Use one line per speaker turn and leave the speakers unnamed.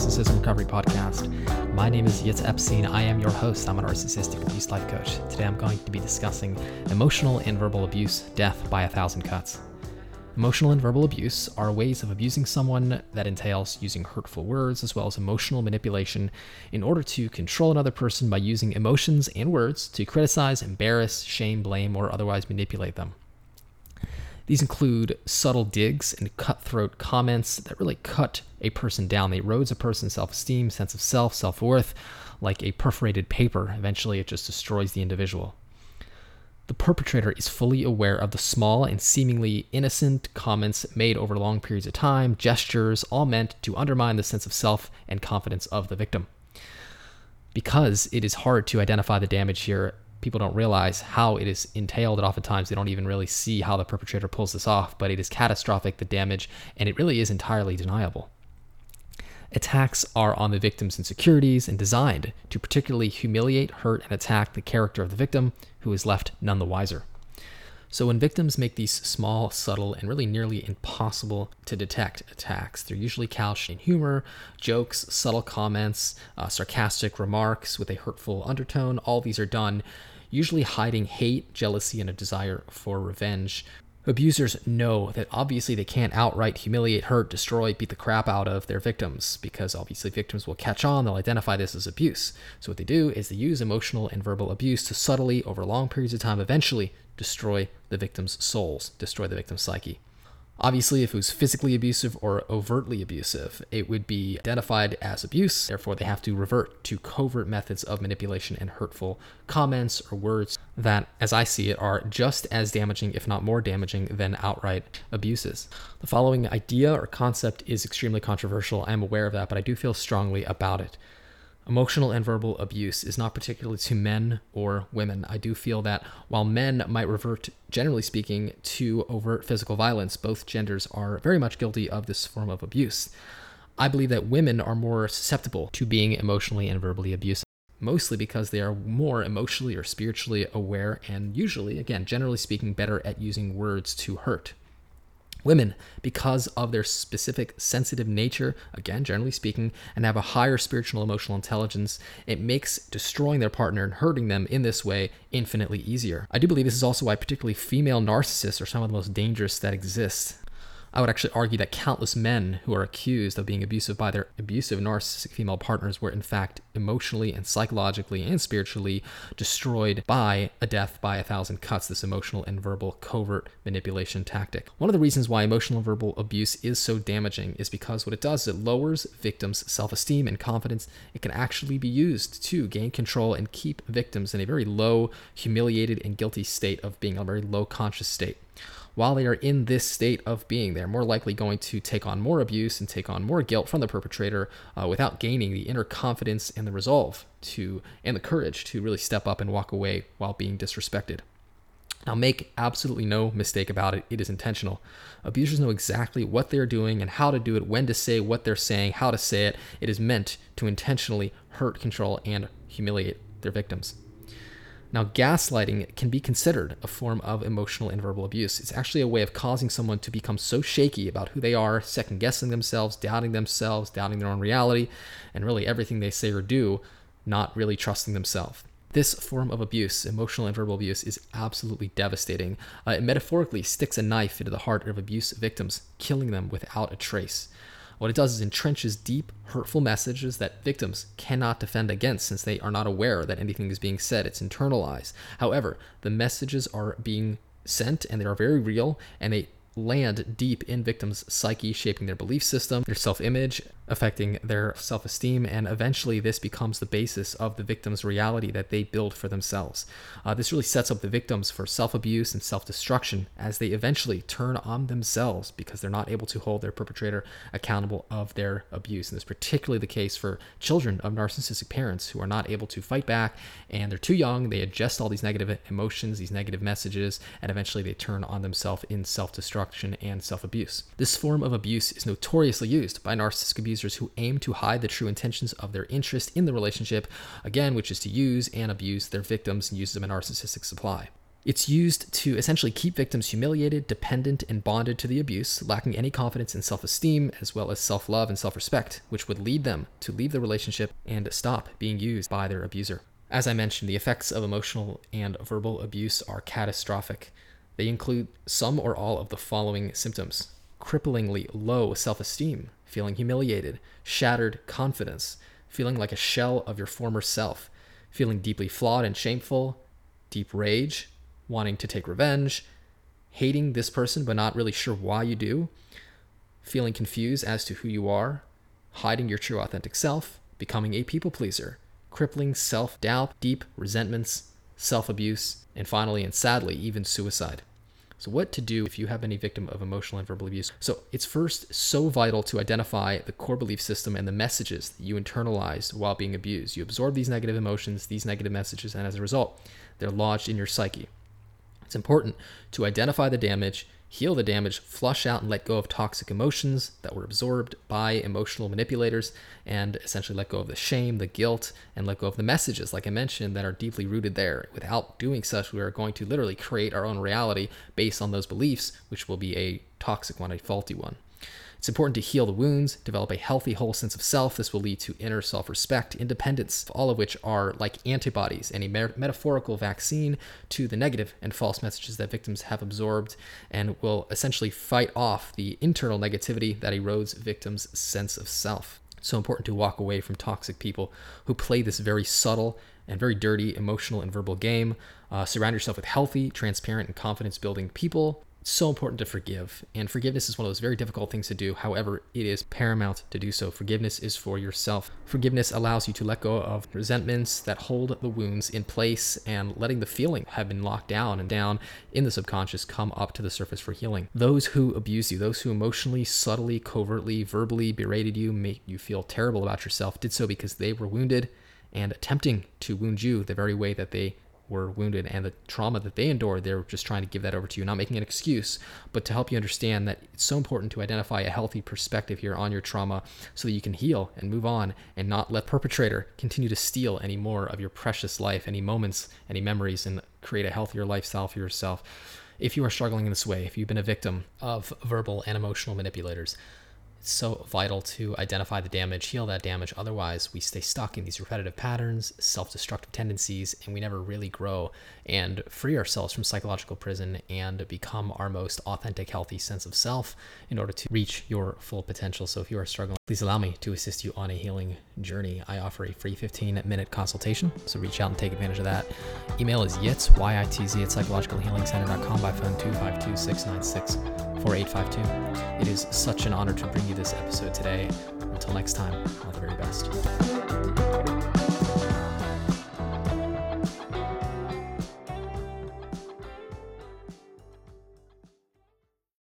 Narcissism Recovery Podcast. My name is Yitz Epstein. I am your host. I'm a narcissistic abuse life coach. Today I'm going to be discussing emotional and verbal abuse, death by a thousand cuts. Emotional and verbal abuse are ways of abusing someone that entails using hurtful words as well as emotional manipulation in order to control another person by using emotions and words to criticize, embarrass, shame, blame, or otherwise manipulate them. These include subtle digs and cutthroat comments that really cut a person down. They erodes a person's self esteem, sense of self, self worth, like a perforated paper. Eventually, it just destroys the individual. The perpetrator is fully aware of the small and seemingly innocent comments made over long periods of time, gestures, all meant to undermine the sense of self and confidence of the victim. Because it is hard to identify the damage here, people don't realize how it is entailed and oftentimes they don't even really see how the perpetrator pulls this off but it is catastrophic the damage and it really is entirely deniable attacks are on the victim's insecurities and designed to particularly humiliate hurt and attack the character of the victim who is left none the wiser so, when victims make these small, subtle, and really nearly impossible to detect attacks, they're usually couched in humor, jokes, subtle comments, uh, sarcastic remarks with a hurtful undertone. All these are done usually hiding hate, jealousy, and a desire for revenge. Abusers know that obviously they can't outright humiliate, hurt, destroy, beat the crap out of their victims because obviously victims will catch on, they'll identify this as abuse. So, what they do is they use emotional and verbal abuse to subtly, over long periods of time, eventually destroy the victim's souls, destroy the victim's psyche. Obviously, if it was physically abusive or overtly abusive, it would be identified as abuse. Therefore, they have to revert to covert methods of manipulation and hurtful comments or words that, as I see it, are just as damaging, if not more damaging, than outright abuses. The following idea or concept is extremely controversial. I am aware of that, but I do feel strongly about it. Emotional and verbal abuse is not particularly to men or women. I do feel that while men might revert, generally speaking, to overt physical violence, both genders are very much guilty of this form of abuse. I believe that women are more susceptible to being emotionally and verbally abused, mostly because they are more emotionally or spiritually aware and usually, again, generally speaking, better at using words to hurt. Women, because of their specific sensitive nature, again, generally speaking, and have a higher spiritual emotional intelligence, it makes destroying their partner and hurting them in this way infinitely easier. I do believe this is also why particularly female narcissists are some of the most dangerous that exist. I would actually argue that countless men who are accused of being abusive by their abusive narcissistic female partners were in fact emotionally and psychologically and spiritually destroyed by a death by a thousand cuts, this emotional and verbal covert manipulation tactic. One of the reasons why emotional and verbal abuse is so damaging is because what it does is it lowers victims' self-esteem and confidence. It can actually be used to gain control and keep victims in a very low, humiliated, and guilty state of being a very low conscious state while they are in this state of being, they're more likely going to take on more abuse and take on more guilt from the perpetrator uh, without gaining the inner confidence and the resolve to and the courage to really step up and walk away while being disrespected. Now, make absolutely no mistake about it, it is intentional. Abusers know exactly what they're doing and how to do it, when to say what they're saying, how to say it. It is meant to intentionally hurt, control, and humiliate their victims. Now, gaslighting can be considered a form of emotional and verbal abuse. It's actually a way of causing someone to become so shaky about who they are, second guessing themselves, doubting themselves, doubting their own reality, and really everything they say or do, not really trusting themselves. This form of abuse, emotional and verbal abuse, is absolutely devastating. Uh, it metaphorically sticks a knife into the heart of abuse victims, killing them without a trace. What it does is entrenches deep, hurtful messages that victims cannot defend against since they are not aware that anything is being said. It's internalized. However, the messages are being sent and they are very real and they land deep in victims' psyche, shaping their belief system, their self image, affecting their self esteem, and eventually this becomes the basis of the victim's reality that they build for themselves. Uh, this really sets up the victims for self abuse and self destruction as they eventually turn on themselves because they're not able to hold their perpetrator accountable of their abuse. And this is particularly the case for children of narcissistic parents who are not able to fight back and they're too young. They ingest all these negative emotions, these negative messages, and eventually they turn on themselves in self destruction and self abuse. This form of abuse is notoriously used by narcissistic abusers users who aim to hide the true intentions of their interest in the relationship, again, which is to use and abuse their victims and use them in narcissistic supply. It's used to essentially keep victims humiliated, dependent, and bonded to the abuse, lacking any confidence in self esteem, as well as self love and self respect, which would lead them to leave the relationship and stop being used by their abuser. As I mentioned, the effects of emotional and verbal abuse are catastrophic. They include some or all of the following symptoms cripplingly low self esteem, feeling humiliated, shattered confidence, feeling like a shell of your former self, feeling deeply flawed and shameful, deep rage, wanting to take revenge, hating this person but not really sure why you do, feeling confused as to who you are, hiding your true authentic self, becoming a people pleaser, crippling self doubt, deep resentments, self abuse, and finally and sadly, even suicide. So, what to do if you have been a victim of emotional and verbal abuse? So, it's first so vital to identify the core belief system and the messages that you internalized while being abused. You absorb these negative emotions, these negative messages, and as a result, they're lodged in your psyche. It's important to identify the damage, heal the damage, flush out and let go of toxic emotions that were absorbed by emotional manipulators, and essentially let go of the shame, the guilt, and let go of the messages, like I mentioned, that are deeply rooted there. Without doing such, we are going to literally create our own reality based on those beliefs, which will be a toxic one, a faulty one. It's important to heal the wounds, develop a healthy, whole sense of self. This will lead to inner self respect, independence, all of which are like antibodies and a metaphorical vaccine to the negative and false messages that victims have absorbed and will essentially fight off the internal negativity that erodes victims' sense of self. So important to walk away from toxic people who play this very subtle and very dirty emotional and verbal game. Uh, surround yourself with healthy, transparent, and confidence building people so important to forgive, and forgiveness is one of those very difficult things to do. However, it is paramount to do so. Forgiveness is for yourself. Forgiveness allows you to let go of resentments that hold the wounds in place and letting the feeling have been locked down and down in the subconscious come up to the surface for healing. Those who abuse you, those who emotionally, subtly, covertly, verbally berated you, make you feel terrible about yourself, did so because they were wounded and attempting to wound you the very way that they were wounded and the trauma that they endured, they're just trying to give that over to you, not making an excuse, but to help you understand that it's so important to identify a healthy perspective here on your trauma so that you can heal and move on and not let perpetrator continue to steal any more of your precious life, any moments, any memories, and create a healthier lifestyle for yourself. If you are struggling in this way, if you've been a victim of verbal and emotional manipulators, it's so vital to identify the damage, heal that damage. Otherwise, we stay stuck in these repetitive patterns, self destructive tendencies, and we never really grow and free ourselves from psychological prison and become our most authentic, healthy sense of self in order to reach your full potential. So, if you are struggling, please allow me to assist you on a healing journey. I offer a free 15 minute consultation, so reach out and take advantage of that. Email is yitz, Y-I-T-Z, at psychologicalhealingcenter.com by phone 252 696 4852. It is such an honor to bring you this episode today. Until next time, all the very best.